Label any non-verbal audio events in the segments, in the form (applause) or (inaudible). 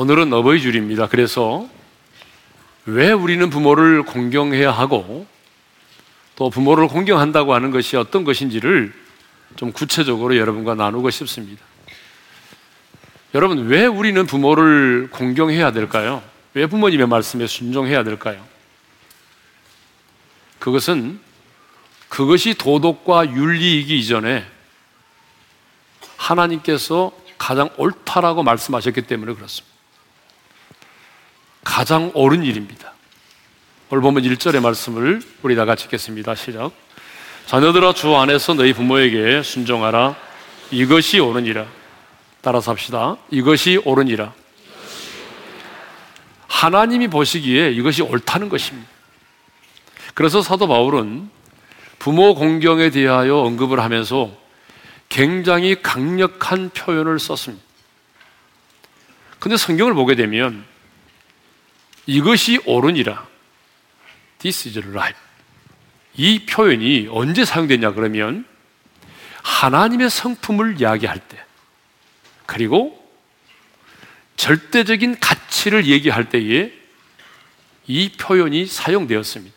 오늘은 어버이 줄입니다. 그래서 왜 우리는 부모를 공경해야 하고 또 부모를 공경한다고 하는 것이 어떤 것인지를 좀 구체적으로 여러분과 나누고 싶습니다. 여러분, 왜 우리는 부모를 공경해야 될까요? 왜 부모님의 말씀에 순종해야 될까요? 그것은 그것이 도덕과 윤리이기 이전에 하나님께서 가장 옳다라고 말씀하셨기 때문에 그렇습니다. 가장 옳은 일입니다. 오늘 보면 1절의 말씀을 우리 다 같이 읽겠습니다. 시작. 자녀들아 주 안에서 너희 부모에게 순종하라. 이것이 옳으니라. 따라서 합시다. 이것이 옳으니라. 하나님이 보시기에 이것이 옳다는 것입니다. 그래서 사도 바울은 부모 공경에 대하여 언급을 하면서 굉장히 강력한 표현을 썼습니다. 근데 성경을 보게 되면 이것이 옳으니라. This is right. 이 표현이 언제 사용됐냐 그러면 하나님의 성품을 이야기할 때 그리고 절대적인 가치를 얘기할 때에 이 표현이 사용되었습니다.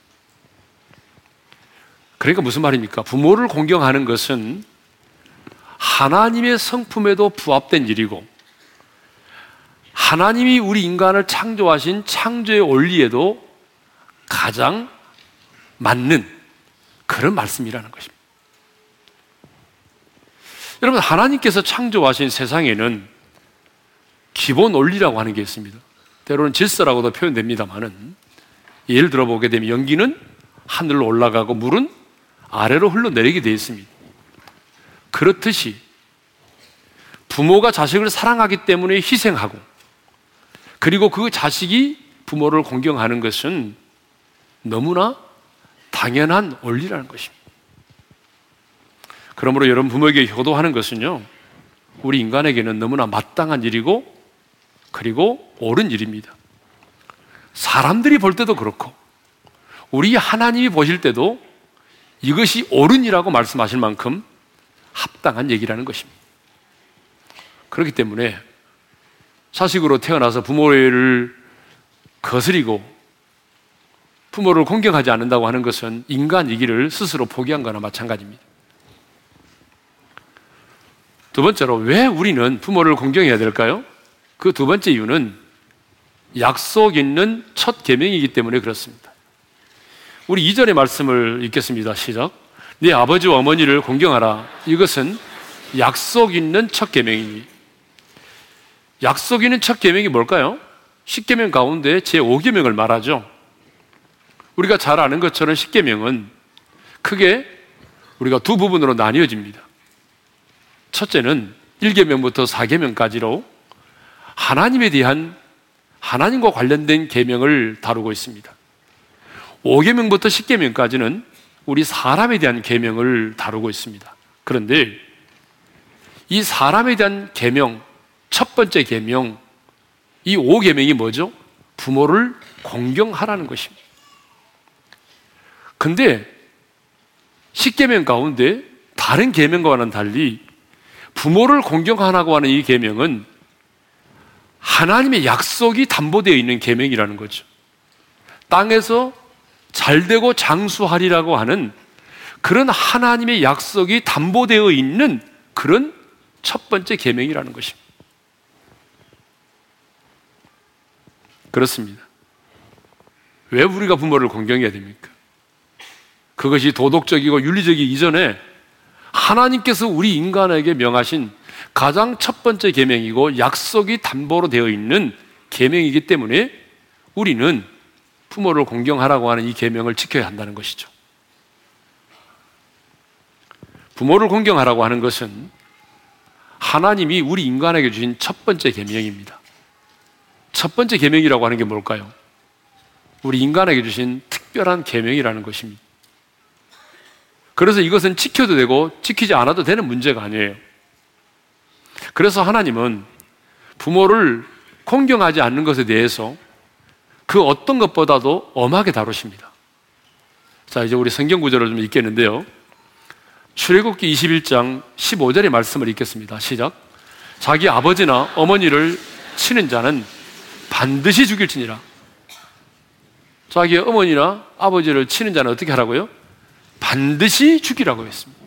그러니까 무슨 말입니까? 부모를 공경하는 것은 하나님의 성품에도 부합된 일이고 하나님이 우리 인간을 창조하신 창조의 원리에도 가장 맞는 그런 말씀이라는 것입니다. 여러분, 하나님께서 창조하신 세상에는 기본 원리라고 하는 게 있습니다. 때로는 질서라고도 표현됩니다만은 예를 들어 보게 되면 연기는 하늘로 올라가고 물은 아래로 흘러내리게 되어 있습니다. 그렇듯이 부모가 자식을 사랑하기 때문에 희생하고 그리고 그 자식이 부모를 공경하는 것은 너무나 당연한 원리라는 것입니다. 그러므로 여러분 부모에게 효도하는 것은요, 우리 인간에게는 너무나 마땅한 일이고, 그리고 옳은 일입니다. 사람들이 볼 때도 그렇고, 우리 하나님이 보실 때도 이것이 옳은 이라고 말씀하실 만큼 합당한 얘기라는 것입니다. 그렇기 때문에 자식으로 태어나서 부모를 거스리고 부모를 공경하지 않는다고 하는 것은 인간이기를 스스로 포기한 거나 마찬가지입니다. 두 번째로 왜 우리는 부모를 공경해야 될까요? 그 두 번째 이유는 약속 있는 첫 계명이기 때문에 그렇습니다. 우리 이전의 말씀을 읽겠습니다. 시작. 네 아버지와 어머니를 공경하라. 이것은 약속 있는 첫 계명이니 약속 있는 첫 계명이 뭘까요? 10계명 가운데 제 5계명을 말하죠. 우리가 잘 아는 것처럼 10계명은 크게 우리가 두 부분으로 나뉘어집니다. 첫째는 1계명부터 4계명까지로 하나님에 대한 하나님과 관련된 계명을 다루고 있습니다. 5계명부터 10계명까지는 우리 사람에 대한 계명을 다루고 있습니다. 그런데 이 사람에 대한 계명 첫 번째 계명, 이 5계명이 뭐죠? 부모를 공경하라는 것입니다. 근데 10계명 가운데 다른 계명과는 달리 부모를 공경하라고 하는 이 계명은 하나님의 약속이 담보되어 있는 계명이라는 거죠. 땅에서 잘되고 장수하리라고 하는 그런 하나님의 약속이 담보되어 있는 그런 첫 번째 계명이라는 것입니다. 그렇습니다. 왜 우리가 부모를 공경해야 됩니까? 그것이 도덕적이고 윤리적이기 이전에 하나님께서 우리 인간에게 명하신 가장 첫 번째 계명이고 약속이 담보로 되어 있는 계명이기 때문에 우리는 부모를 공경하라고 하는 이 계명을 지켜야 한다는 것이죠. 부모를 공경하라고 하는 것은 하나님이 우리 인간에게 주신 첫 번째 계명입니다. 첫 번째 계명이라고 하는 게 뭘까요? 우리 인간에게 주신 특별한 계명이라는 것입니다. 그래서 이것은 지켜도 되고 지키지 않아도 되는 문제가 아니에요. 그래서 하나님은 부모를 공경하지 않는 것에 대해서 그 어떤 것보다도 엄하게 다루십니다. 자, 이제 우리 성경 구절을 좀 읽겠는데요. 출애굽기 21장 15절의 말씀을 읽겠습니다. 시작. 자기 아버지나 어머니를 치는 자는 반드시 죽일지니라. 자기의 어머니나 아버지를 치는 자는 어떻게 하라고요? 반드시 죽이라고 했습니다.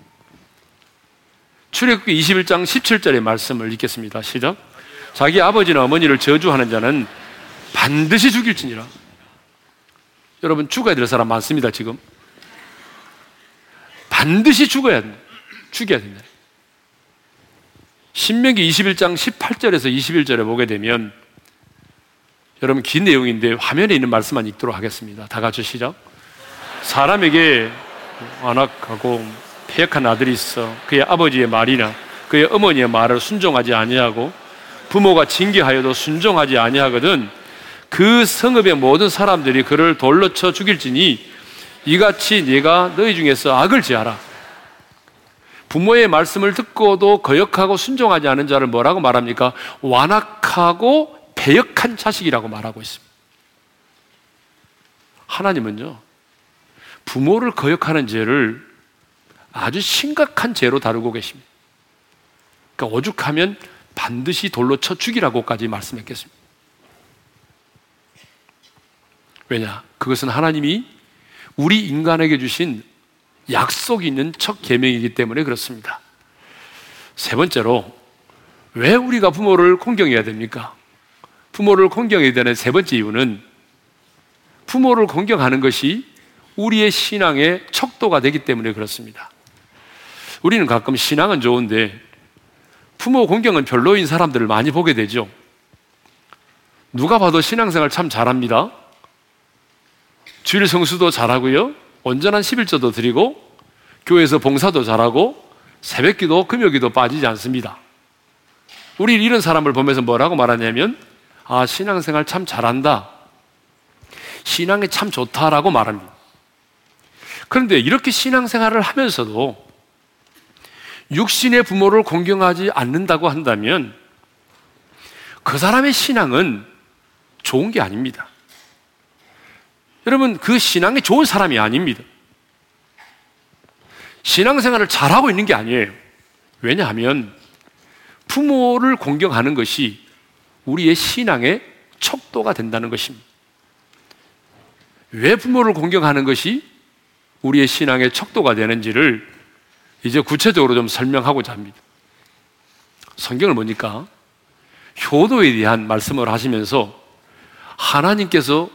출애굽기 21장 17절의 말씀을 읽겠습니다. 시작. 자기 아버지나 어머니를 저주하는 자는 반드시 죽일지니라. 여러분 죽어야 될 사람 많습니다, 지금. 반드시 죽어야 된다. 죽여야 된다. 신명기 21장 18절에서 21절에 보게 되면 여러분 긴 내용인데 화면에 있는 말씀만 읽도록 하겠습니다. 다 같이 시작. 사람에게 완악하고 폐역한 아들이 있어 그의 아버지의 말이나 그의 어머니의 말을 순종하지 아니하고 부모가 징계하여도 순종하지 아니하거든 그 성읍의 모든 사람들이 그를 돌로 쳐 죽일지니 이같이 네가 너희 중에서 악을 지하라. 부모의 말씀을 듣고도 거역하고 순종하지 않은 자를 뭐라고 말합니까? 완악하고 배역한 자식이라고 말하고 있습니다. 하나님은요, 부모를 거역하는 죄를 아주 심각한 죄로 다루고 계십니다. 그러니까 오죽하면 반드시 돌로 쳐 죽이라고까지 말씀했겠습니다. 왜냐? 그것은 하나님이 우리 인간에게 주신 약속이 있는 첫 계명이기 때문에 그렇습니다. 세 번째로 왜 우리가 부모를 공경해야 됩니까? 부모를 공경해야 되는 세 번째 이유는 부모를 공경하는 것이 우리의 신앙의 척도가 되기 때문에 그렇습니다. 우리는 가끔 신앙은 좋은데 부모 공경은 별로인 사람들을 많이 보게 되죠. 누가 봐도 신앙생활 참 잘합니다. 주일 성수도 잘하고요. 온전한 11조도 드리고 교회에서 봉사도 잘하고 새벽기도 금요기도 빠지지 않습니다. 우리 이런 사람을 보면서 뭐라고 말하냐면 아 신앙생활 참 잘한다. 신앙이 참 좋다라고 말합니다. 그런데 이렇게 신앙생활을 하면서도 육신의 부모를 공경하지 않는다고 한다면 그 사람의 신앙은 좋은 게 아닙니다. 여러분, 그 신앙이 좋은 사람이 아닙니다. 신앙생활을 잘하고 있는 게 아니에요. 왜냐하면 부모를 공경하는 것이 우리의 신앙의 척도가 된다는 것입니다. 왜 부모를 공경하는 것이 우리의 신앙의 척도가 되는지를 이제 구체적으로 좀 설명하고자 합니다. 성경을 보니까 효도에 대한 말씀을 하시면서 하나님께서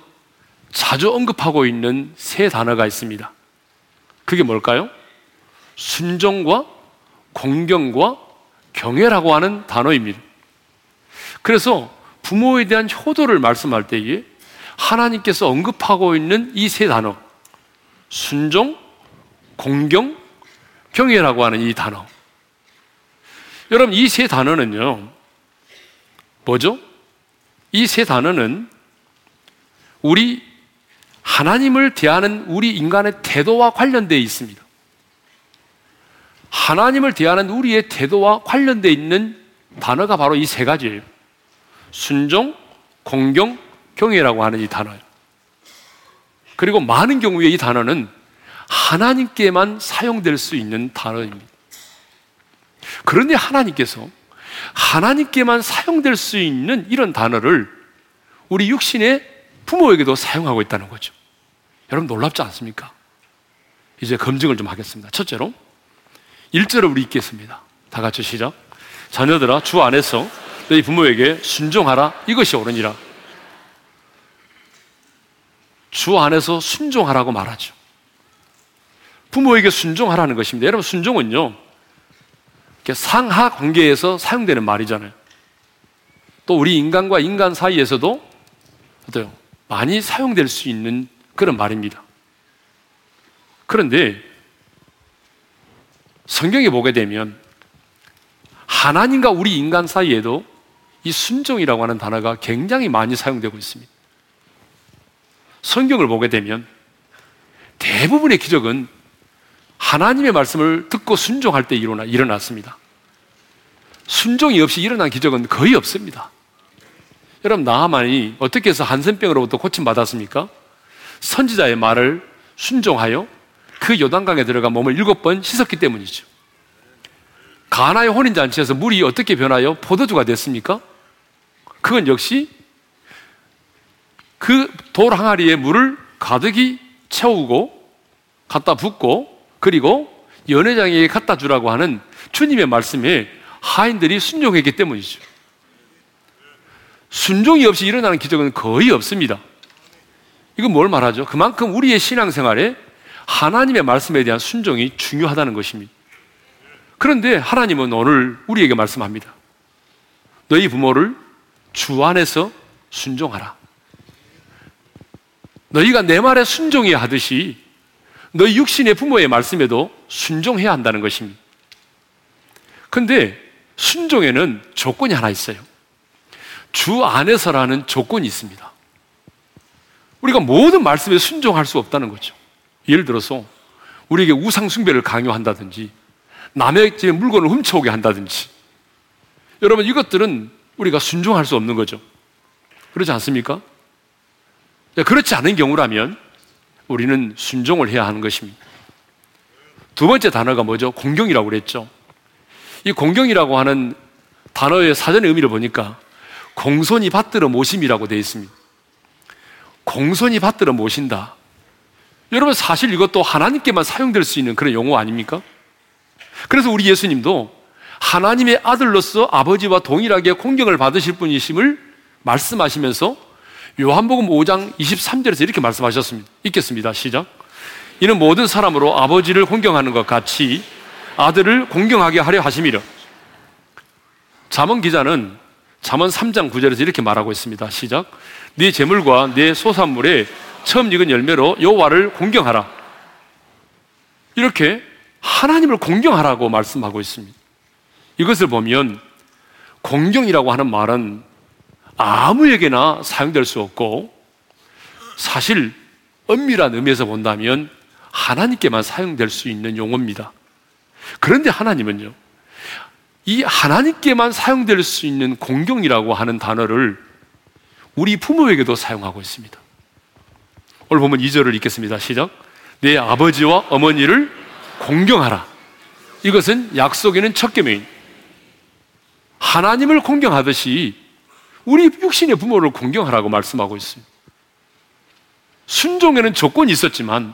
자주 언급하고 있는 세 단어가 있습니다. 그게 뭘까요? 순종과 공경과 경외라고 하는 단어입니다. 그래서 부모에 대한 효도를 말씀할 때에 하나님께서 언급하고 있는 이 세 단어, 순종, 공경, 경외라고 하는 이 단어. 여러분, 이 세 단어는요, 뭐죠? 이 세 단어는 우리 하나님을 대하는 우리 인간의 태도와 관련되어 있습니다. 하나님을 대하는 우리의 태도와 관련되어 있는 단어가 바로 이 세 가지예요. 순종, 공경, 경외라고 하는 이 단어예요. 그리고 많은 경우에 이 단어는 하나님께만 사용될 수 있는 단어입니다. 그런데 하나님께서 하나님께만 사용될 수 있는 이런 단어를 우리 육신의 부모에게도 사용하고 있다는 거죠. 여러분 놀랍지 않습니까? 이제 검증을 좀 하겠습니다. 첫째로 1절을 우리 읽겠습니다. 다 같이 시작. 자녀들아 주 안에서 너희 부모에게 순종하라 이것이 옳으니라. 주 안에서 순종하라고 말하죠. 부모에게 순종하라는 것입니다. 여러분 순종은요 상하 관계에서 사용되는 말이잖아요. 또 우리 인간과 인간 사이에서도 어때요? 많이 사용될 수 있는 그런 말입니다. 그런데 성경에 보게 되면 하나님과 우리 인간 사이에도 이 순종이라고 하는 단어가 굉장히 많이 사용되고 있습니다. 성경을 보게 되면 대부분의 기적은 하나님의 말씀을 듣고 순종할 때 일어나, 일어났습니다. 순종이 없이 일어난 기적은 거의 없습니다. 여러분 나하만이 어떻게 해서 한센병으로부터 고침받았습니까? 선지자의 말을 순종하여 그 요단강에 들어가 몸을 일곱 번 씻었기 때문이죠. 가나의 혼인잔치에서 물이 어떻게 변하여 포도주가 됐습니까? 그건 역시 그 돌 항아리에 물을 가득히 채우고 갖다 붓고 그리고 연회장에게 갖다 주라고 하는 주님의 말씀에 하인들이 순종했기 때문이죠. 순종이 없이 일어나는 기적은 거의 없습니다. 이건 뭘 말하죠? 그만큼 우리의 신앙생활에 하나님의 말씀에 대한 순종이 중요하다는 것입니다. 그런데 하나님은 오늘 우리에게 말씀합니다. 너희 부모를 주 안에서 순종하라. 너희가 내 말에 순종해야 하듯이 너희 육신의 부모의 말씀에도 순종해야 한다는 것입니다. 근데 순종에는 조건이 하나 있어요. 주 안에서라는 조건이 있습니다. 우리가 모든 말씀에 순종할 수 없다는 거죠. 예를 들어서 우리에게 우상숭배를 강요한다든지 남의 집에 물건을 훔쳐오게 한다든지 여러분 이것들은 우리가 순종할 수 없는 거죠. 그렇지 않습니까? 그렇지 않은 경우라면 우리는 순종을 해야 하는 것입니다. 두 번째 단어가 뭐죠? 공경이라고 그랬죠. 이 공경이라고 하는 단어의 사전의 의미를 보니까 공손히 받들어 모심이라고 되어 있습니다. 공손히 받들어 모신다. 여러분 사실 이것도 하나님께만 사용될 수 있는 그런 용어 아닙니까? 그래서 우리 예수님도 하나님의 아들로서 아버지와 동일하게 공경을 받으실 분이심을 말씀하시면서 요한복음 5장 23절에서 이렇게 말씀하셨습니다. 읽겠습니다. 시작. 이는 모든 사람으로 아버지를 공경하는 것 같이 아들을 공경하게 하려 하심이라. 잠언 기자는 잠언 3장 9절에서 이렇게 말하고 있습니다. 시작. 네 재물과 네 소산물에 처음 익은 열매로 여호와를 공경하라. 이렇게 하나님을 공경하라고 말씀하고 있습니다. 이것을 보면 공경이라고 하는 말은 아무에게나 사용될 수 없고 사실 엄밀한 의미에서 본다면 하나님께만 사용될 수 있는 용어입니다. 그런데 하나님은요, 이 하나님께만 사용될 수 있는 공경이라고 하는 단어를 우리 부모에게도 사용하고 있습니다. 오늘 보면 2절을 읽겠습니다. 시작. 내 아버지와 어머니를 공경하라. 이것은 약속에는 첫 계명입니다. 하나님을 공경하듯이 우리 육신의 부모를 공경하라고 말씀하고 있습니다. 순종에는 조건이 있었지만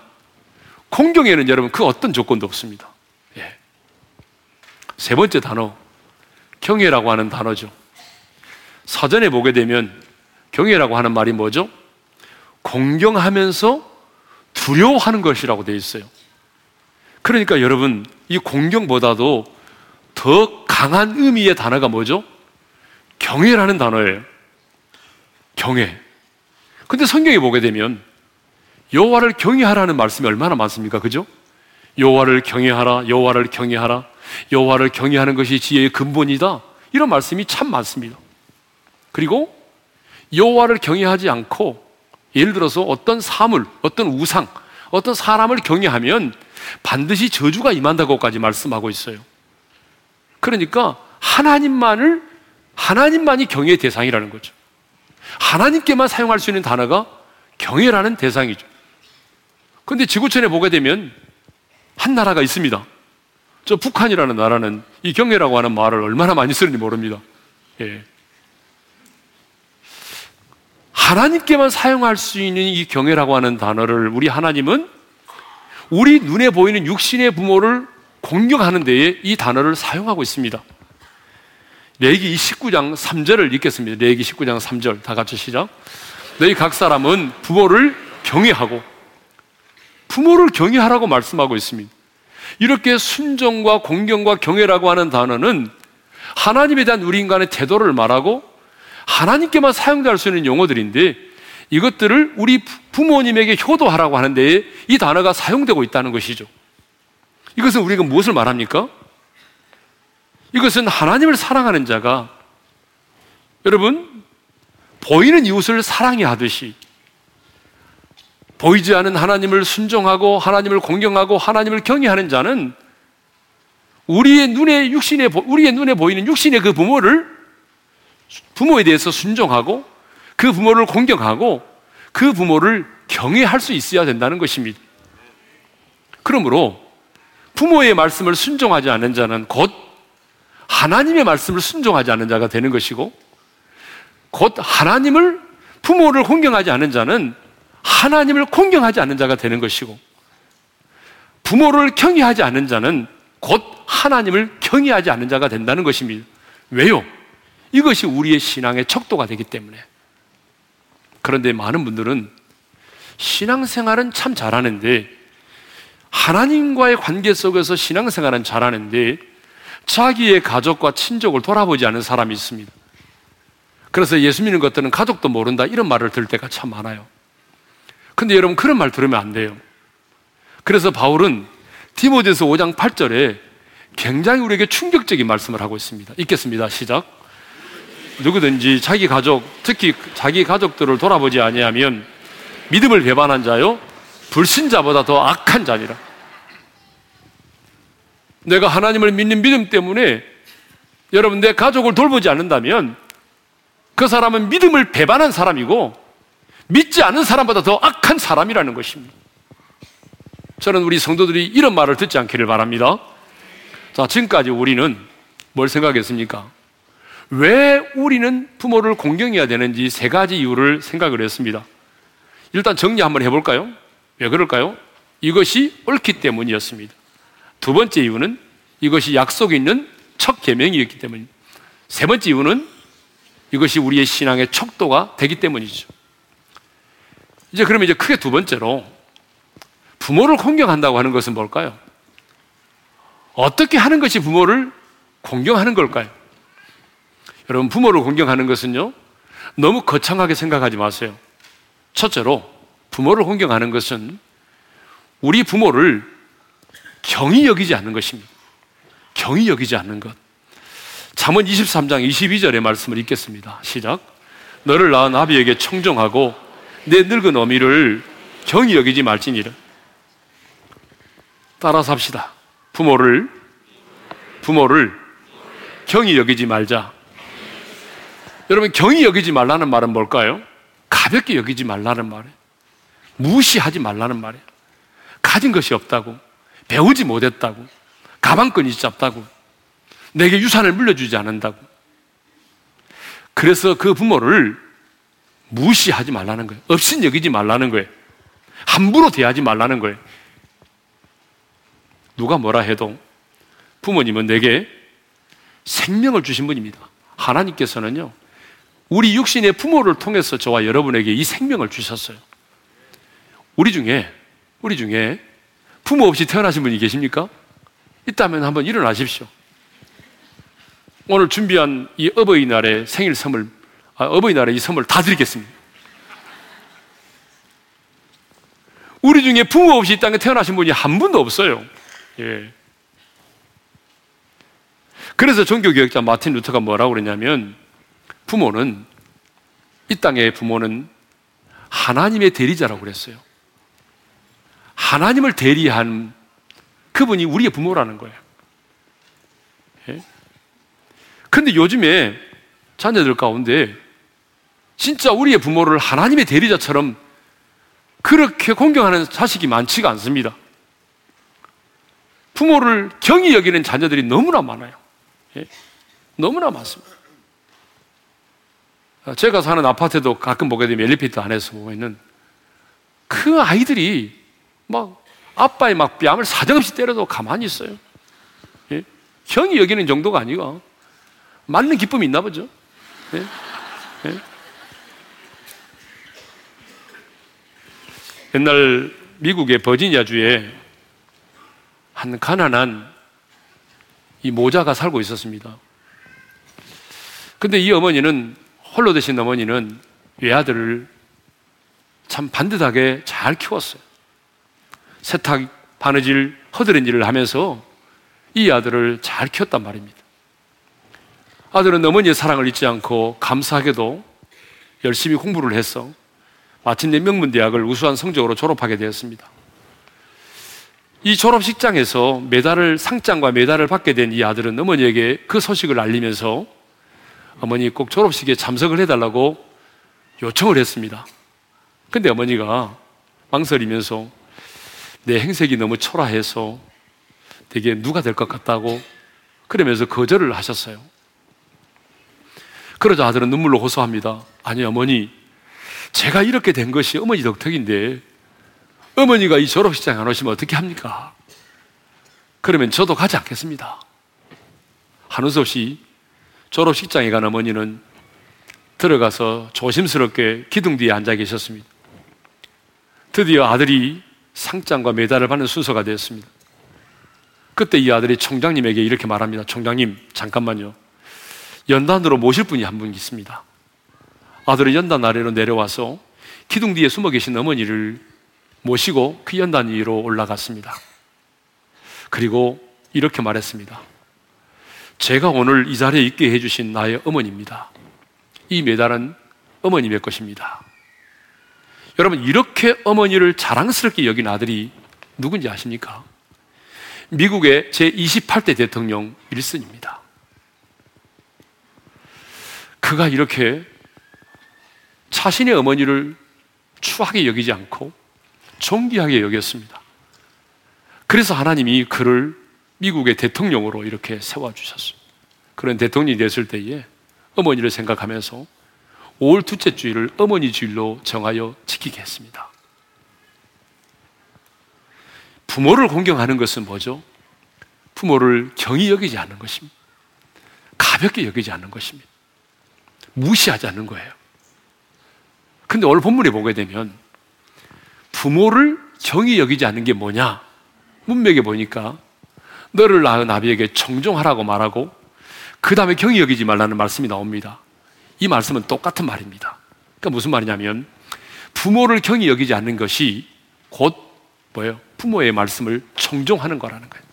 공경에는 여러분 그 어떤 조건도 없습니다. 예. 세 번째 단어, 경외라고 하는 단어죠. 사전에 보게 되면 경외라고 하는 말이 뭐죠? 공경하면서 두려워하는 것이라고 되어 있어요. 그러니까 여러분, 이 공경보다도 더 강한 의미의 단어가 뭐죠? 경외라는 단어예요. 경외. 근데 성경에 보게 되면 여호와를 경외하라는 말씀이 얼마나 많습니까? 그죠? 여호와를 경외하라. 여호와를 경외하라. 여호와를 경외하는 것이 지혜의 근본이다. 이런 말씀이 참 많습니다. 그리고 여호와를 경외하지 않고 예를 들어서 어떤 사물, 어떤 우상, 어떤 사람을 경외하면 반드시 저주가 임한다고까지 말씀하고 있어요. 그러니까 하나님만을 하나님만이 경외의 대상이라는 거죠. 하나님께만 사용할 수 있는 단어가 경외라는 대상이죠. 그런데 지구촌에 보게 되면 한 나라가 있습니다. 저 북한이라는 나라는 이 경외라고 하는 말을 얼마나 많이 쓰는지 모릅니다. 예. 하나님께만 사용할 수 있는 이 경외라고 하는 단어를 우리 하나님은 우리 눈에 보이는 육신의 부모를 공경하는 데에 이 단어를 사용하고 있습니다. 레기 19장 3절을 읽겠습니다. 레기 19장 3절 다 같이 시작. 너희 각 사람은 부모를 경외하고 부모를 경외하라고 말씀하고 있습니다. 이렇게 순종과 공경과 경외라고 하는 단어는 하나님에 대한 우리 인간의 태도를 말하고 하나님께만 사용될 수 있는 용어들인데 이것들을 우리 부모님에게 효도하라고 하는데 이 단어가 사용되고 있다는 것이죠. 이것은 우리가 무엇을 말합니까? 이것은 하나님을 사랑하는 자가 여러분 보이는 이웃을 사랑해 하듯이 보이지 않은 하나님을 순종하고 하나님을 공경하고 하나님을 경외하는 자는 우리의 눈에 육신에 우리의 눈에 보이는 육신의 그 부모를 부모에 대해서 순종하고 그 부모를 공경하고 그 부모를 경외할 수 있어야 된다는 것입니다. 그러므로 부모의 말씀을 순종하지 않는 자는 곧 하나님의 말씀을 순종하지 않는 자가 되는 것이고 곧 하나님을 부모를 공경하지 않은 자는 하나님을 공경하지 않는 자가 되는 것이고 부모를 경외하지 않는 자는 곧 하나님을 경외하지 않는 자가 된다는 것입니다. 왜요? 이것이 우리의 신앙의 척도가 되기 때문에. 그런데 많은 분들은 신앙생활은 참 잘하는데 하나님과의 관계 속에서 신앙생활은 잘하는데 자기의 가족과 친족을 돌아보지 않은 사람이 있습니다. 그래서 예수 믿는 것들은 가족도 모른다 이런 말을 들을 때가 참 많아요. 근데 여러분 그런 말 들으면 안 돼요. 그래서 바울은 디모데서 5장 8절에 굉장히 우리에게 충격적인 말씀을 하고 있습니다. 읽겠습니다. 시작. 누구든지 자기 가족, 특히 자기 가족들을 돌아보지 아니하면 믿음을 배반한 자요 불신자보다 더 악한 자니라. 내가 하나님을 믿는 믿음 때문에 여러분 내 가족을 돌보지 않는다면 그 사람은 믿음을 배반한 사람이고 믿지 않은 사람보다 더 악한 사람이라는 것입니다. 저는 우리 성도들이 이런 말을 듣지 않기를 바랍니다. 자, 지금까지 우리는 뭘 생각했습니까? 왜 우리는 부모를 공경해야 되는지 세 가지 이유를 생각을 했습니다. 일단 정리 한번 해볼까요? 왜 그럴까요? 이것이 옳기 때문이었습니다. 두 번째 이유는 이것이 약속이 있는 첫 계명이었기 때문입니다. 세 번째 이유는 이것이 우리의 신앙의 척도가 되기 때문이죠. 이제 그러면 이제 크게 두 번째로 부모를 공경한다고 하는 것은 뭘까요? 어떻게 하는 것이 부모를 공경하는 걸까요? 여러분, 부모를 공경하는 것은요, 너무 거창하게 생각하지 마세요. 첫째로, 부모를 공경하는 것은 우리 부모를 경히 여기지 않는 것입니다. 경히 여기지 않는 것. 잠언 23장 22절의 말씀을 읽겠습니다. 시작. 너를 낳은 아비에게 청정하고 내 늙은 어미를 경히 여기지 말지니라. 따라서 합시다. 부모를 부모를 경히 여기지 말자. 여러분 경히 여기지 말라는 말은 뭘까요? 가볍게 여기지 말라는 말이에요. 무시하지 말라는 말이에요. 가진 것이 없다고, 배우지 못했다고, 가방끈이 잡다고, 내게 유산을 물려주지 않는다고. 그래서 그 부모를 무시하지 말라는 거예요. 없인 여기지 말라는 거예요. 함부로 대하지 말라는 거예요. 누가 뭐라 해도 부모님은 내게 생명을 주신 분입니다. 하나님께서는요, 우리 육신의 부모를 통해서 저와 여러분에게 이 생명을 주셨어요. 우리 중에, 우리 중에 부모 없이 태어나신 분이 계십니까? 있다면 한번 일어나십시오. 오늘 준비한 이 어버이날의 생일 선물, 아, 어버이날의 이 선물 다 드리겠습니다. 우리 중에 부모 없이 이 땅에 태어나신 분이 한 분도 없어요. 예. 그래서 종교교역자 마틴 루터가 뭐라고 그러냐면 부모는 이 땅의 부모는 하나님의 대리자라고 그랬어요. 하나님을 대리한 그분이 우리의 부모라는 거예요. 예? 근데 요즘에 자녀들 가운데 진짜 우리의 부모를 하나님의 대리자처럼 그렇게 공경하는 자식이 많지가 않습니다. 부모를 경히 여기는 자녀들이 너무나 많아요. 예? 너무나 많습니다. 제가 사는 아파트도 가끔 보게 되면 엘리베이터 안에서 보면은 그 아이들이 막 아빠의 막 뺨을 사정없이 때려도 가만히 있어요. 예? 형이 여기는 정도가 아니고 맞는 기쁨이 있나 보죠. 예? 예? 옛날 미국의 버지니아 주에 한 가난한 이 모자가 살고 있었습니다. 근데 이 어머니는 홀로 되신 어머니는 외아들을 참 반듯하게 잘 키웠어요. 세탁, 바느질, 허드렛일을 하면서 이 아들을 잘 키웠단 말입니다. 아들은 어머니의 사랑을 잊지 않고 감사하게도 열심히 공부를 해서 마침내 명문대학을 우수한 성적으로 졸업하게 되었습니다. 이 졸업식장에서 메달을, 상장과 메달을 받게 된 이 아들은 어머니에게 그 소식을 알리면서 어머니 꼭 졸업식에 참석을 해달라고 요청을 했습니다. 근데 어머니가 망설이면서 내 행색이 너무 초라해서 되게 누가 될 것 같다고 그러면서 거절을 하셨어요. 그러자 아들은 눈물로 호소합니다. 아니, 어머니, 제가 이렇게 된 것이 어머니 덕택인데 어머니가 이 졸업식장에 안 오시면 어떻게 합니까? 그러면 저도 가지 않겠습니다. 한우 없이 졸업식장에 간 어머니는 들어가서 조심스럽게 기둥 뒤에 앉아 계셨습니다. 드디어 아들이 상장과 메달을 받는 순서가 되었습니다. 그때 이 아들이 총장님에게 이렇게 말합니다. 총장님, 잠깐만요. 연단으로 모실 분이 한 분 있습니다. 아들이 연단 아래로 내려와서 기둥 뒤에 숨어 계신 어머니를 모시고 그 연단 위로 올라갔습니다. 그리고 이렇게 말했습니다. 제가 오늘 이 자리에 있게 해주신 나의 어머니입니다. 이 메달은 어머님의 것입니다. 여러분, 이렇게 어머니를 자랑스럽게 여긴 아들이 누군지 아십니까? 미국의 제28대 대통령 윌슨입니다. 그가 이렇게 자신의 어머니를 추하게 여기지 않고 존귀하게 여겼습니다. 그래서 하나님이 그를 미국의 대통령으로 이렇게 세워주셨어요. 그런 대통령이 됐을 때에 어머니를 생각하면서 5월 둘째 주일을 어머니 주일로 정하여 지키게 했습니다. 부모를 공경하는 것은 뭐죠? 부모를 경히 여기지 않는 것입니다. 가볍게 여기지 않는 것입니다. 무시하지 않는 거예요. 근데 오늘 본문에 보게 되면 부모를 경히 여기지 않는 게 뭐냐? 문맥에 보니까 너를 낳은 아비에게 청종하라고 말하고 그 다음에 경히 여기지 말라는 말씀이 나옵니다. 이 말씀은 똑같은 말입니다. 그러니까 무슨 말이냐면 부모를 경히 여기지 않는 것이 곧 뭐예요? 부모의 말씀을 청종하는 거라는 거예요.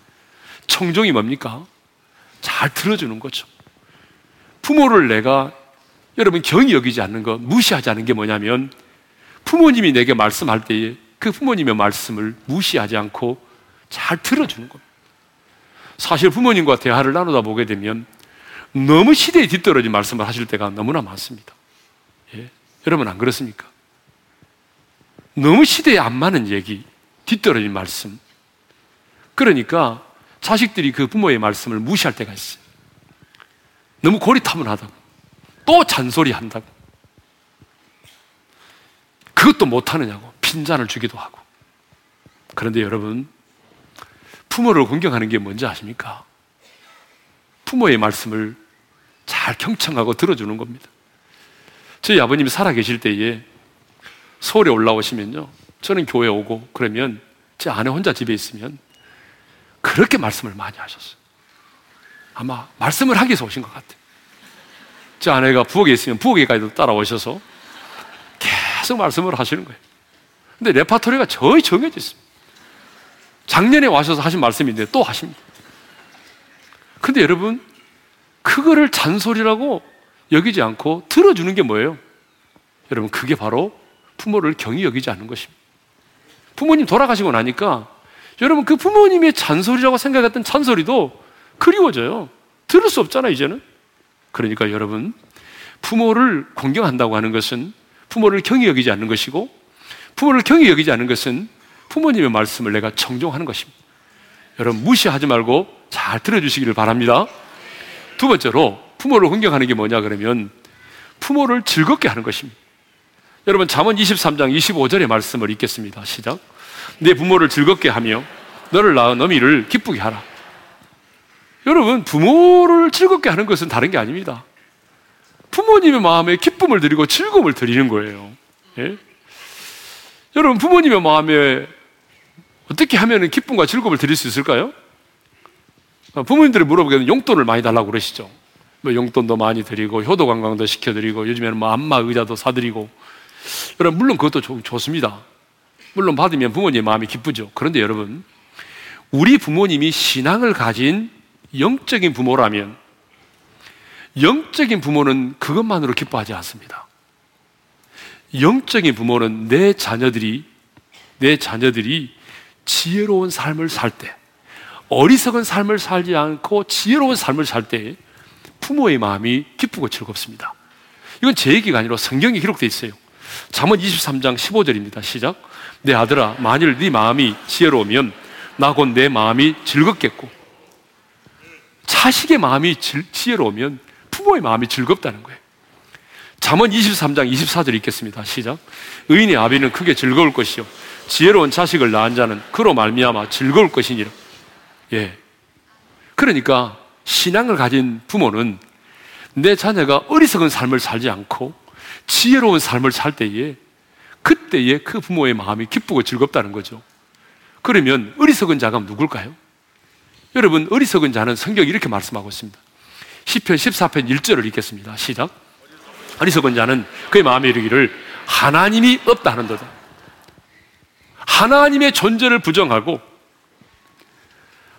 청종이 뭡니까? 잘 들어주는 거죠. 부모를 내가 여러분 경히 여기지 않는 것, 무시하지 않는 게 뭐냐면 부모님이 내게 말씀할 때에 그 부모님의 말씀을 무시하지 않고 잘 들어주는 겁니다. 사실 부모님과 대화를 나누다 보게 되면 너무 시대에 뒤떨어진 말씀을 하실 때가 너무나 많습니다. 예? 여러분 안 그렇습니까? 너무 시대에 안 맞는 얘기, 뒤떨어진 말씀. 그러니까 자식들이 그 부모의 말씀을 무시할 때가 있어요. 너무 고리타분하다고. 또 잔소리 한다고. 그것도 못하느냐고 핀잔을 주기도 하고. 그런데 여러분, 부모를 공경하는 게 뭔지 아십니까? 부모의 말씀을 잘 경청하고 들어주는 겁니다. 저희 아버님이 살아 계실 때에 서울에 올라오시면요. 저는 교회 오고 그러면 제 아내 혼자 집에 있으면 그렇게 말씀을 많이 하셨어요. 아마 말씀을 하기 위해서 오신 것 같아요. 제 아내가 부엌에 있으면 부엌에까지도 따라오셔서 계속 말씀을 하시는 거예요. 근데 레파토리가 거의 정해져 있습니다. 작년에 와셔서 하신 말씀인데 또 하십니다. 근데 여러분, 그거를 잔소리라고 여기지 않고 들어주는 게 뭐예요? 여러분, 그게 바로 부모를 경히 여기지 않는 것입니다. 부모님 돌아가시고 나니까 여러분 그 부모님의 잔소리라고 생각했던 잔소리도 그리워져요. 들을 수 없잖아, 이제는. 그러니까 여러분, 부모를 공경한다고 하는 것은 부모를 경히 여기지 않는 것이고 부모를 경히 여기지 않는 것은 부모님의 말씀을 내가 청종하는 것입니다. 여러분 무시하지 말고 잘 들어주시기를 바랍니다. 두 번째로 부모를 공경하는 게 뭐냐 그러면 부모를 즐겁게 하는 것입니다. 여러분 잠언 23장 25절의 말씀을 읽겠습니다. 시작. 내 부모를 즐겁게 하며 너를 낳은 어미를 기쁘게 하라. 여러분 부모를 즐겁게 하는 것은 다른 게 아닙니다. 부모님의 마음에 기쁨을 드리고 즐거움을 드리는 거예요. 예? 여러분, 부모님의 마음에 어떻게 하면 기쁨과 즐거움을 드릴 수 있을까요? 어, 부모님들이 물어보게 되면 용돈을 많이 달라고 그러시죠. 뭐 용돈도 많이 드리고, 효도 관광도 시켜드리고, 요즘에는 뭐 안마 의자도 사드리고. 여러분, 물론 그것도 좋, 좋습니다. 물론 받으면 부모님의 마음이 기쁘죠. 그런데 여러분, 우리 부모님이 신앙을 가진 영적인 부모라면 영적인 부모는 그것만으로 기뻐하지 않습니다. 영적인 부모는 내 자녀들이, 내 자녀들이 지혜로운 삶을 살 때, 어리석은 삶을 살지 않고 지혜로운 삶을 살 때, 부모의 마음이 기쁘고 즐겁습니다. 이건 제 얘기가 아니라 성경에 기록되어 있어요. 잠언 23장 15절입니다. 시작. 내 아들아, 만일 네 마음이 지혜로우면 나 곧 내 마음이 즐겁겠고, 자식의 마음이 지혜로우면 부모의 마음이 즐겁다는 거예요. 잠언 23장 24절 읽겠습니다. 시작. 의인의 아비는 크게 즐거울 것이요 지혜로운 자식을 낳은 자는 그로 말미암아 즐거울 것이니라. 예. 그러니까 신앙을 가진 부모는 내 자녀가 어리석은 삶을 살지 않고 지혜로운 삶을 살 때에 그때에 그 부모의 마음이 기쁘고 즐겁다는 거죠. 그러면 어리석은 자가 누굴까요? 여러분, 어리석은 자는 성경이 이렇게 말씀하고 있습니다. 10편 14편 1절을 읽겠습니다. 시작. 어리석은 자는 그의 마음에 이르기를 하나님이 없다 하는 도다. 하나님의 존재를 부정하고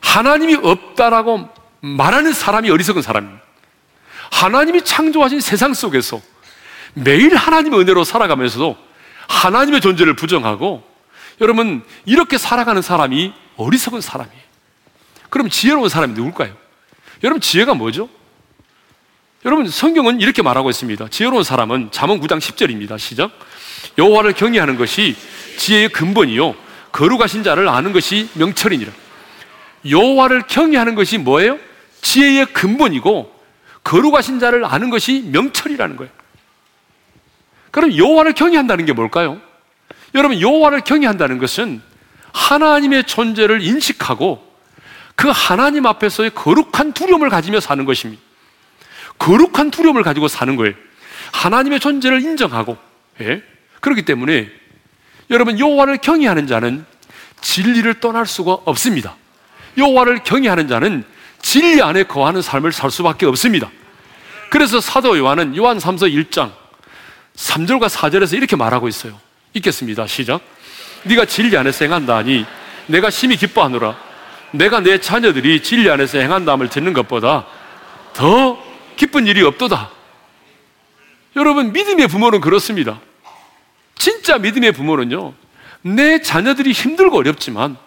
하나님이 없다라고 말하는 사람이 어리석은 사람입니다. 하나님이 창조하신 세상 속에서 매일 하나님의 은혜로 살아가면서도 하나님의 존재를 부정하고 여러분 이렇게 살아가는 사람이 어리석은 사람이에요. 그럼 지혜로운 사람이 누굴까요? 여러분 지혜가 뭐죠? 여러분 성경은 이렇게 말하고 있습니다. 지혜로운 사람은 잠언 9장 10절입니다. 시작. 여호와를 경외하는 것이 지혜의 근본이요 거룩하신 자를 아는 것이 명철이니라. 여호와를 경외하는 것이 뭐예요? 지혜의 근본이고 거룩하신 자를 아는 것이 명철이라는 거예요. 그럼 여호와를 경외한다는 게 뭘까요? 여러분 여호와를 경외한다는 것은 하나님의 존재를 인식하고 그 하나님 앞에서의 거룩한 두려움을 가지며 사는 것입니다. 거룩한 두려움을 가지고 사는 거예요. 하나님의 존재를 인정하고 예? 그렇기 때문에 여러분 여호와를 경외하는 자는 진리를 떠날 수가 없습니다. 여호와를 경외하는 자는 진리 안에 거하는 삶을 살 수밖에 없습니다. 그래서 사도 요한은 요한 3서 1장 3절과 4절에서 이렇게 말하고 있어요. 읽겠습니다. 시작. 네가 진리 안에서 행한다 하니 내가 심히 기뻐하노라. 내가 내 자녀들이 진리 안에서 행한다함을 듣는 것보다 더 기쁜 일이 없도다. 여러분, 믿음의 부모는 그렇습니다. 진짜 믿음의 부모는요, 내 자녀들이 힘들고 어렵지만,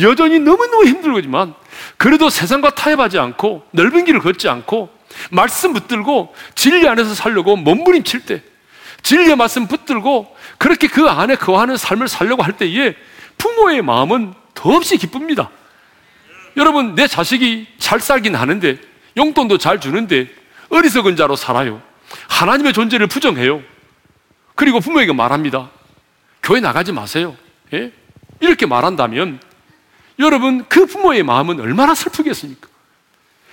여전히 너무너무 힘들지만, 그래도 세상과 타협하지 않고, 넓은 길을 걷지 않고, 말씀 붙들고, 진리 안에서 살려고 몸부림칠 때, 진리의 말씀 붙들고, 그렇게 그 안에 거하는 삶을 살려고 할 때에, 부모의 마음은 더없이 기쁩니다. 여러분, 내 자식이 잘 살긴 하는데, 용돈도 잘 주는데, 어리석은 자로 살아요. 하나님의 존재를 부정해요. 그리고 부모에게 말합니다. 교회 나가지 마세요. 예? 이렇게 말한다면 여러분 그 부모의 마음은 얼마나 슬프겠습니까?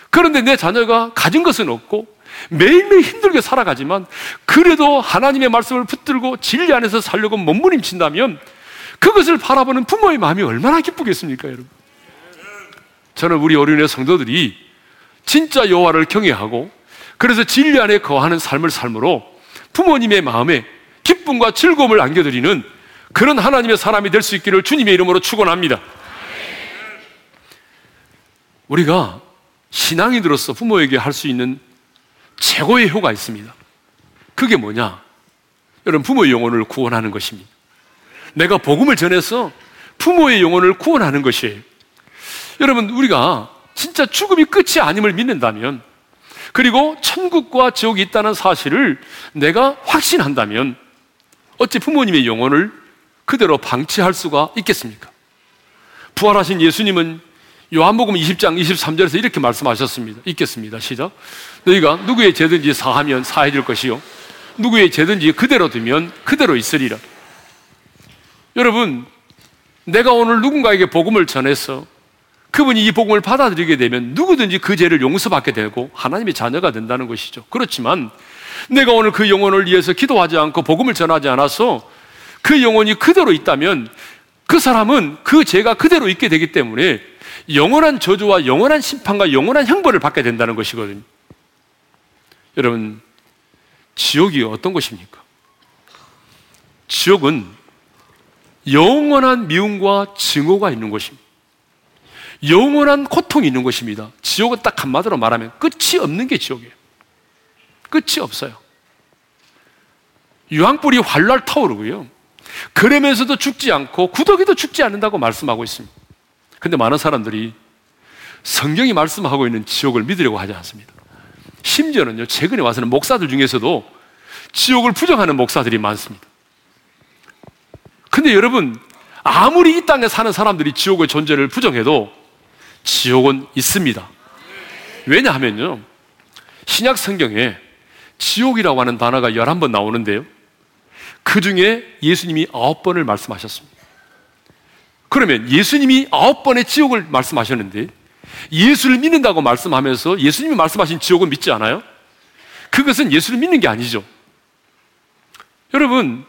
그런데 내 자녀가 가진 것은 없고 매일매일 힘들게 살아가지만 그래도 하나님의 말씀을 붙들고 진리 안에서 살려고 몸부림친다면 그것을 바라보는 부모의 마음이 얼마나 기쁘겠습니까, 여러분? 저는 우리 어린애 성도들이 진짜 여호와를 경외하고 그래서 진리 안에 거하는 삶을 삶으로 부모님의 마음에 기쁨과 즐거움을 안겨드리는 그런 하나님의 사람이 될 수 있기를 주님의 이름으로 축원합니다. 우리가 신앙인으로서 부모에게 할 수 있는 최고의 효가 있습니다. 그게 뭐냐? 여러분 부모의 영혼을 구원하는 것입니다. 내가 복음을 전해서 부모의 영혼을 구원하는 것이에요. 여러분 우리가 진짜 죽음이 끝이 아님을 믿는다면 그리고 천국과 지옥이 있다는 사실을 내가 확신한다면 어찌 부모님의 영혼을 그대로 방치할 수가 있겠습니까? 부활하신 예수님은 요한복음 20장 23절에서 이렇게 말씀하셨습니다. 읽겠습니다. 시작. 너희가 누구의 죄든지 사하면 사해질 것이요. 누구의 죄든지 그대로 두면 그대로 있으리라. 여러분, 내가 오늘 누군가에게 복음을 전해서 그분이 이 복음을 받아들이게 되면 누구든지 그 죄를 용서받게 되고 하나님의 자녀가 된다는 것이죠. 그렇지만 내가 오늘 그 영혼을 위해서 기도하지 않고 복음을 전하지 않아서 그 영혼이 그대로 있다면 그 사람은 그 죄가 그대로 있게 되기 때문에 영원한 저주와 영원한 심판과 영원한 형벌을 받게 된다는 것이거든요. 여러분, 지옥이 어떤 것입니까? 지옥은 영원한 미움과 증오가 있는 것입니다. 영원한 고통이 있는 것입니다. 지옥은 딱 한마디로 말하면 끝이 없는 게 지옥이에요. 끝이 없어요. 유황불이 활활 타오르고요. 그러면서도 죽지 않고 구더기도 죽지 않는다고 말씀하고 있습니다. 근데 많은 사람들이 성경이 말씀하고 있는 지옥을 믿으려고 하지 않습니다. 심지어는요, 최근에 와서는 목사들 중에서도 지옥을 부정하는 목사들이 많습니다. 근데 여러분, 아무리 이 땅에 사는 사람들이 지옥의 존재를 부정해도 지옥은 있습니다. 왜냐하면요, 신약 성경에 지옥이라고 하는 단어가 11번 나오는데요. 그 중에 예수님이 9번을 말씀하셨습니다. 그러면 예수님이 9번의 지옥을 말씀하셨는데 예수를 믿는다고 말씀하면서 예수님이 말씀하신 지옥을 믿지 않아요? 그것은 예수를 믿는 게 아니죠. 여러분,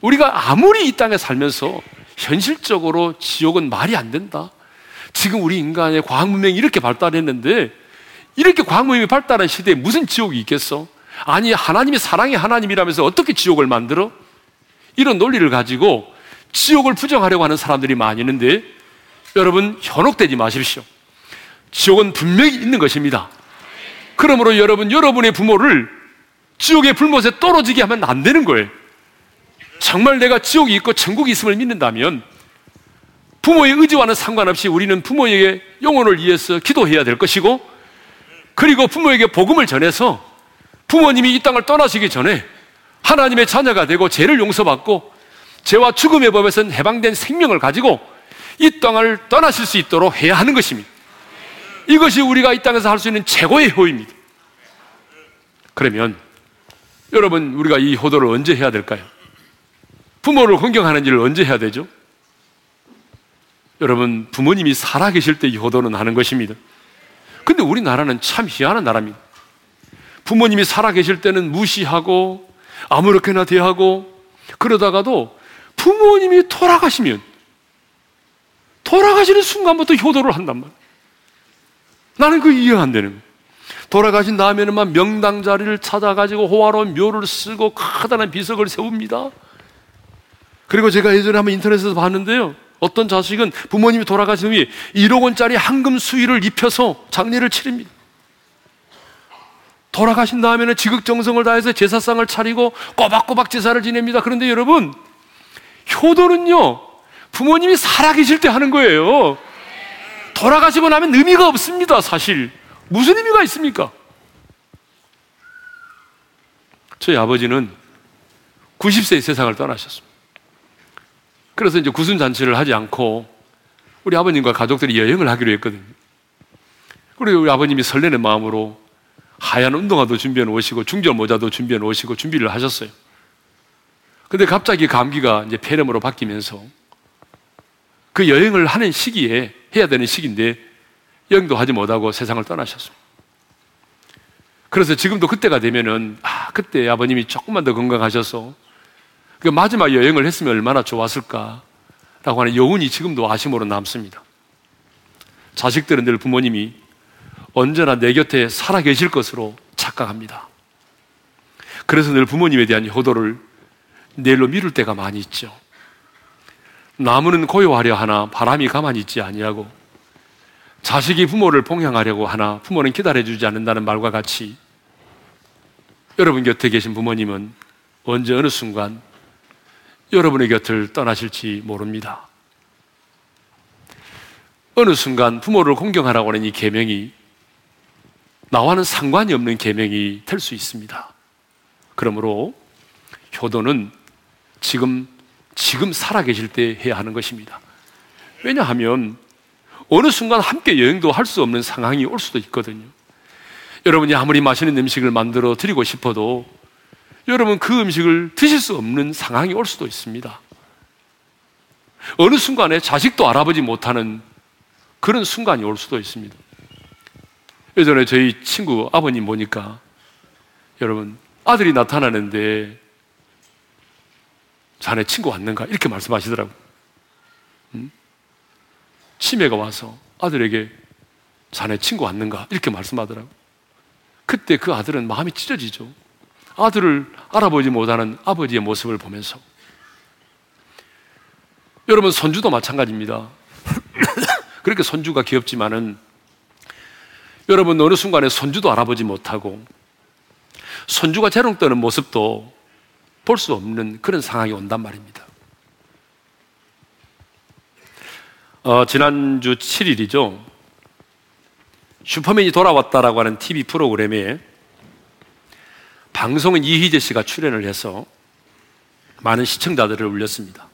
우리가 아무리 이 땅에 살면서 현실적으로 지옥은 말이 안 된다. 지금 우리 인간의 과학 문명이 이렇게 발달했는데 이렇게 과학 문명이 발달한 시대에 무슨 지옥이 있겠어? 아니, 하나님이 사랑의 하나님이라면서 어떻게 지옥을 만들어? 이런 논리를 가지고 지옥을 부정하려고 하는 사람들이 많이 있는데 여러분 현혹되지 마십시오. 지옥은 분명히 있는 것입니다. 그러므로 여러분, 여러분의 부모를 지옥의 불못에 떨어지게 하면 안 되는 거예요. 정말 내가 지옥이 있고 천국이 있음을 믿는다면 부모의 의지와는 상관없이 우리는 부모에게 영혼을 위해서 기도해야 될 것이고 그리고 부모에게 복음을 전해서 부모님이 이 땅을 떠나시기 전에 하나님의 자녀가 되고 죄를 용서받고 죄와 죽음의 법에서 해방된 생명을 가지고 이 땅을 떠나실 수 있도록 해야 하는 것입니다. 이것이 우리가 이 땅에서 할 수 있는 최고의 효입니다. 그러면 여러분 우리가 이 효도를 언제 해야 될까요? 부모를 공경하는 일을 언제 해야 되죠? 여러분, 부모님이 살아계실 때 이 효도는 하는 것입니다. 근데 우리나라는 참 희한한 나라입니다. 부모님이 살아계실 때는 무시하고 아무렇게나 대하고 그러다가도 부모님이 돌아가시면 돌아가시는 순간부터 효도를 한단 말이에요. 나는 그 이해가 안 되는 거예요. 돌아가신 다음에는 막 명당 자리를 찾아가지고 호화로운 묘를 쓰고 커다란 비석을 세웁니다. 그리고 제가 예전에 한번 인터넷에서 봤는데요. 어떤 자식은 부모님이 돌아가신 후에 1억 원짜리 황금 수의를 입혀서 장례를 치릅니다. 돌아가신 다음에는 지극정성을 다해서 제사상을 차리고 꼬박꼬박 제사를 지냅니다. 그런데 여러분, 효도는요, 부모님이 살아계실 때 하는 거예요. 돌아가시고 나면 의미가 없습니다, 사실. 무슨 의미가 있습니까? 저희 아버지는 90세에 세상을 떠나셨습니다. 그래서 이제 구순잔치를 하지 않고 우리 아버님과 가족들이 여행을 하기로 했거든요. 그리고 우리 아버님이 설레는 마음으로 하얀 운동화도 준비해 놓으시고 중절 모자도 준비해 놓으시고 준비를 하셨어요. 근데 갑자기 감기가 이제 폐렴으로 바뀌면서 그 여행을 하는 시기에 해야 되는 시기인데 여행도 하지 못하고 세상을 떠나셨습니다. 그래서 지금도 그때가 되면은 아 그때 아버님이 조금만 더 건강하셔서 그 마지막 여행을 했으면 얼마나 좋았을까라고 하는 여운이 지금도 아심으로 남습니다. 자식들은 늘 부모님이 언제나 내 곁에 살아 계실 것으로 착각합니다. 그래서 늘 부모님에 대한 효도를 내일로 미룰 때가 많이 있죠. 나무는 고요하려 하나 바람이 가만히 있지 아니하고 자식이 부모를 봉양하려고 하나 부모는 기다려주지 않는다는 말과 같이 여러분 곁에 계신 부모님은 언제 어느 순간 여러분의 곁을 떠나실지 모릅니다. 어느 순간 부모를 공경하라고 하는 이 계명이 나와는 상관이 없는 계명이 될 수 있습니다. 그러므로 효도는 지금 지금 살아계실 때 해야 하는 것입니다. 왜냐하면 어느 순간 함께 여행도 할 수 없는 상황이 올 수도 있거든요. 여러분이 아무리 맛있는 음식을 만들어 드리고 싶어도 여러분 그 음식을 드실 수 없는 상황이 올 수도 있습니다. 어느 순간에 자식도 알아보지 못하는 그런 순간이 올 수도 있습니다. 예전에 저희 친구 아버님 보니까 여러분 아들이 나타나는데 자네 친구 왔는가 이렇게 말씀하시더라고. 음? 치매가 와서 아들에게 자네 친구 왔는가 이렇게 말씀하더라고. 그때 그 아들은 마음이 찢어지죠. 아들을 알아보지 못하는 아버지의 모습을 보면서 여러분 손주도 마찬가지입니다. (coughs) 그렇게 손주가 귀엽지만은 여러분 어느 순간에 손주도 알아보지 못하고 손주가 재롱 떠는 모습도 볼 수 없는 그런 상황이 온단 말입니다. 어, 지난주 7일이죠. 슈퍼맨이 돌아왔다라고 하는 TV 프로그램에 방송은 이희재 씨가 출연을 해서 많은 시청자들을 울렸습니다.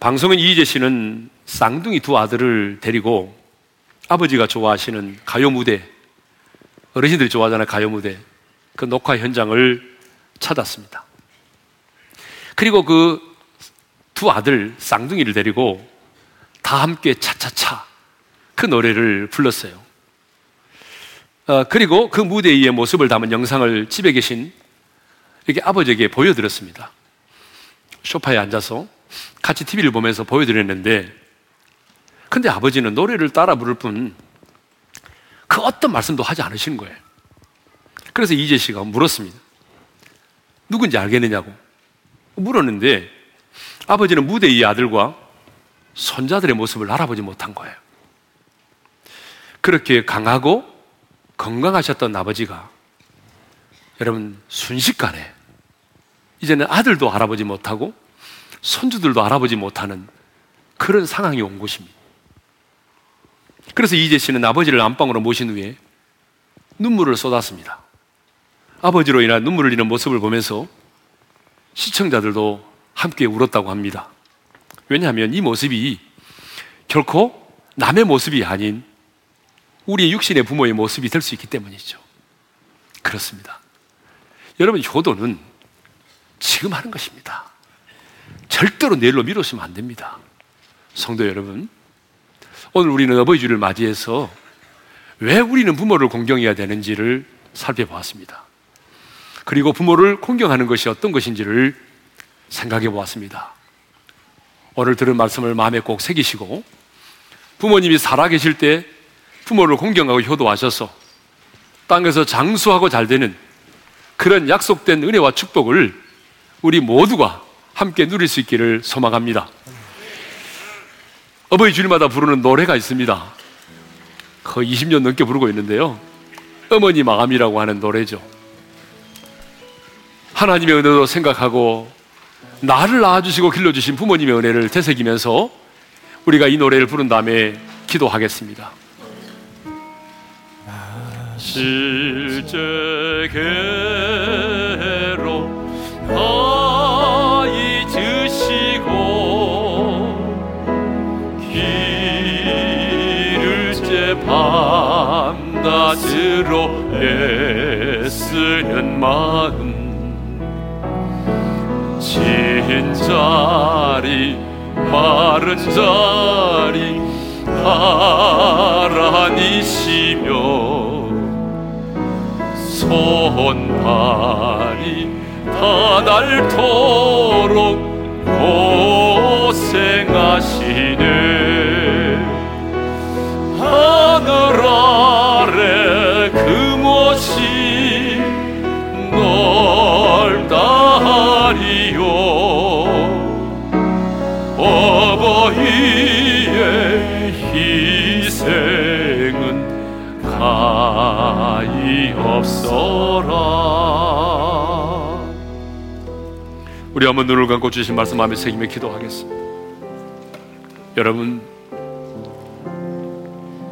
방송은 이희재 씨는 쌍둥이 두 아들을 데리고 아버지가 좋아하시는 가요 무대 어르신들이 좋아하잖아요. 가요 무대. 그 녹화 현장을 찾았습니다. 그리고 그 두 아들 쌍둥이를 데리고 다 함께 차차차 그 노래를 불렀어요. 어, 그리고 그 무대의 모습을 담은 영상을 집에 계신 이렇게 아버지에게 보여드렸습니다. 소파에 앉아서 같이 TV를 보면서 보여드렸는데, 근데 아버지는 노래를 따라 부를 뿐, 그 어떤 말씀도 하지 않으시는 거예요. 그래서 이재 씨가 물었습니다. 누군지 알겠느냐고. 물었는데, 아버지는 무대 위 아들과 손자들의 모습을 알아보지 못한 거예요. 그렇게 강하고 건강하셨던 아버지가 여러분 순식간에 이제는 아들도 알아보지 못하고 손주들도 알아보지 못하는 그런 상황이 온 것입니다. 그래서 이재 씨는 아버지를 안방으로 모신 후에 눈물을 쏟았습니다. 아버지로 인한 눈물을 흘리는 모습을 보면서 시청자들도 함께 울었다고 합니다. 왜냐하면 이 모습이 결코 남의 모습이 아닌 우리의 육신의 부모의 모습이 될 수 있기 때문이죠. 그렇습니다. 여러분, 효도는 지금 하는 것입니다. 절대로 내일로 미루시면 안 됩니다. 성도 여러분, 오늘 우리는 어버이 주를 맞이해서 왜 우리는 부모를 공경해야 되는지를 살펴보았습니다. 그리고 부모를 공경하는 것이 어떤 것인지를 생각해 보았습니다. 오늘 들은 말씀을 마음에 꼭 새기시고 부모님이 살아계실 때 부모를 공경하고 효도하셔서 땅에서 장수하고 잘 되는 그런 약속된 은혜와 축복을 우리 모두가 함께 누릴 수 있기를 소망합니다. 어버이 주일마다 부르는 노래가 있습니다. 거의 20년 넘게 부르고 있는데요. 어머니 마음이라고 하는 노래죠. 하나님의 은혜도 생각하고 나를 낳아주시고 길러주신 부모님의 은혜를 되새기면서 우리가 이 노래를 부른 다음에 기도하겠습니다. 실제계로 다 잊으시고 길을 제 밤낮으로 애쓰는 마음 진 자리 마른 자리 하나니시며 손발이 다 닳도록 우리 한번 눈을 감고 주신 말씀 마음에 새기며 기도하겠습니다 여러분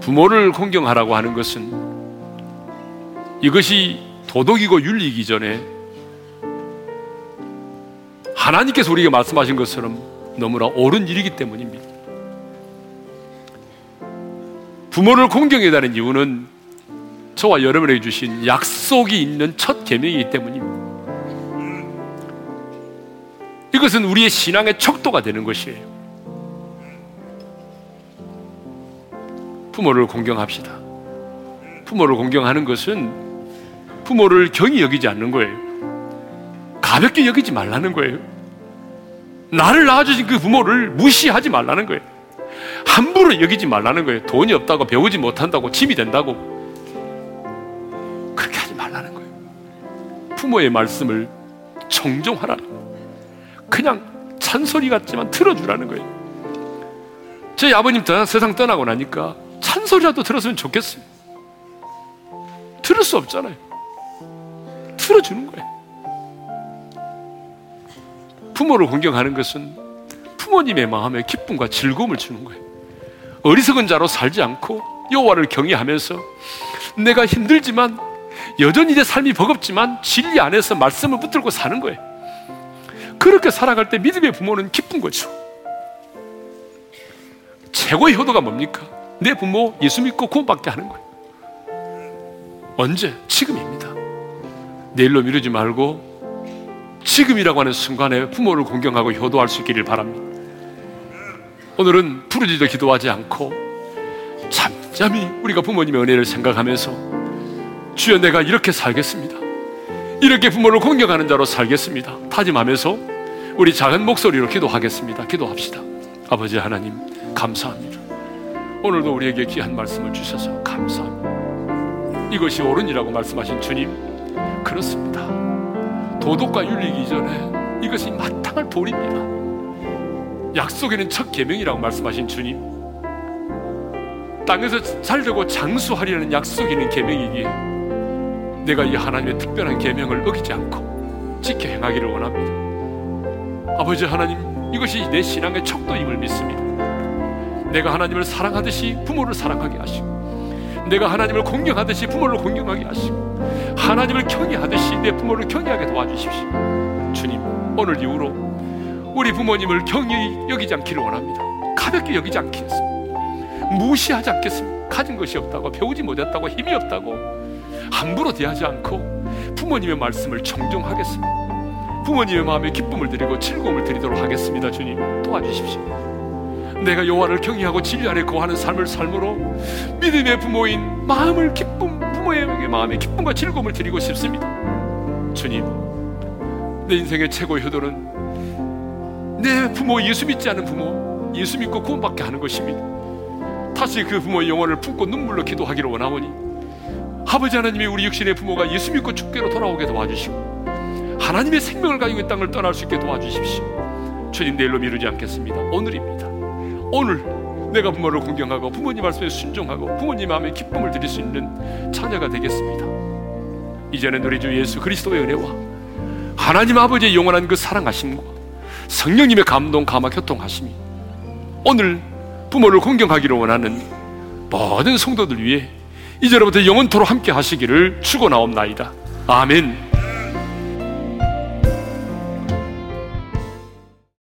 부모를 공경하라고 하는 것은 이것이 도덕이고 윤리이기 전에 하나님께서 우리에게 말씀하신 것처럼 너무나 옳은 일이기 때문입니다. 부모를 공경해야 하는 이유는 저와 여러분에게 주신 약속이 있는 첫 계명이기 때문입니다. 이것은 우리의 신앙의 척도가 되는 것이에요. 부모를 공경합시다. 부모를 공경하는 것은 부모를 경히 여기지 않는 거예요. 가볍게 여기지 말라는 거예요. 나를 낳아주신 그 부모를 무시하지 말라는 거예요. 함부로 여기지 말라는 거예요. 돈이 없다고 배우지 못한다고 짐이 된다고 그렇게 하지 말라는 거예요. 부모의 말씀을 정정하라는 거예요. 그냥 찬소리 같지만 들어주라는 거예요. 저희 아버님 세상 떠나고 나니까 찬소리라도 들었으면 좋겠어요. 들을 수 없잖아요. 들어주는 거예요. 부모를 공경하는 것은 부모님의 마음에 기쁨과 즐거움을 주는 거예요. 어리석은 자로 살지 않고 여호와를 경외하면서 내가 힘들지만 여전히 내 삶이 버겁지만 진리 안에서 말씀을 붙들고 사는 거예요. 그렇게 살아갈 때 믿음의 부모는 기쁜 거죠. 최고의 효도가 뭡니까? 내 부모 예수 믿고 구원받게 하는 거예요. 언제? 지금입니다. 내일로 미루지 말고 지금이라고 하는 순간에 부모를 공경하고 효도할 수 있기를 바랍니다. 오늘은 부르짖어 기도하지 않고 잠잠히 우리가 부모님의 은혜를 생각하면서 주여 내가 이렇게 살겠습니다. 이렇게 부모를 공경하는 자로 살겠습니다. 다짐하면서 우리 작은 목소리로 기도하겠습니다. 기도합시다. 아버지 하나님, 감사합니다. 오늘도 우리에게 귀한 말씀을 주셔서 감사합니다. 이것이 옳은이라고 말씀하신 주님, 그렇습니다. 도덕과 윤리 이전에 이것이 마땅할 도리입니다. 약속에는 첫 계명이라고 말씀하신 주님, 땅에서 살려고 장수하리라는 약속이 있는 계명이기에 내가 이 하나님의 특별한 계명을 어기지 않고 지켜 행하기를 원합니다. 아버지 하나님, 이것이 내 신앙의 척도임을 믿습니다. 내가 하나님을 사랑하듯이 부모를 사랑하게 하시고, 내가 하나님을 공경하듯이 부모를 공경하게 하시고, 하나님을 경외하듯이 내 부모를 경외하게 도와주십시오. 주님, 오늘 이후로 우리 부모님을 경외히 여기지 않기를 원합니다. 가볍게 여기지 않겠습니다. 무시하지 않겠습니다. 가진 것이 없다고, 배우지 못했다고, 힘이 없다고, 함부로 대하지 않고 부모님의 말씀을 정정하겠습니다. 부모님의 마음에 기쁨을 드리고 즐거움을 드리도록 하겠습니다. 주님, 도와주십시오. 내가 여호와를 경외하고 진리 안에 거하는 삶을 삶으로 믿음의 부모인 마음을 기쁨 부모의 마음에 기쁨과 즐거움을 드리고 싶습니다. 주님, 내 인생의 최고의 효도는 내 부모 예수 믿지 않은 부모 예수 믿고 구원받게 하는 것입니다. 다시 그 부모의 영혼을 품고 눈물로 기도하기를 원하오니 아버지 하나님이 우리 육신의 부모가 예수 믿고 죽게로 돌아오게 도와주시고 하나님의 생명을 가지고 이 땅을 떠날 수 있게 도와주십시오. 주님 내일로 미루지 않겠습니다. 오늘입니다. 오늘 내가 부모를 공경하고 부모님 말씀에 순종하고 부모님 마음에 기쁨을 드릴 수 있는 자녀가 되겠습니다. 이제는 우리 주 예수 그리스도의 은혜와 하나님 아버지의 영원한 그 사랑하심과 성령님의 감동 감화 교통하심이 오늘 부모를 공경하기를 원하는 모든 성도들 위해 이제로부터 영원토록 함께 하시기를 축원하옵나이다. 아멘.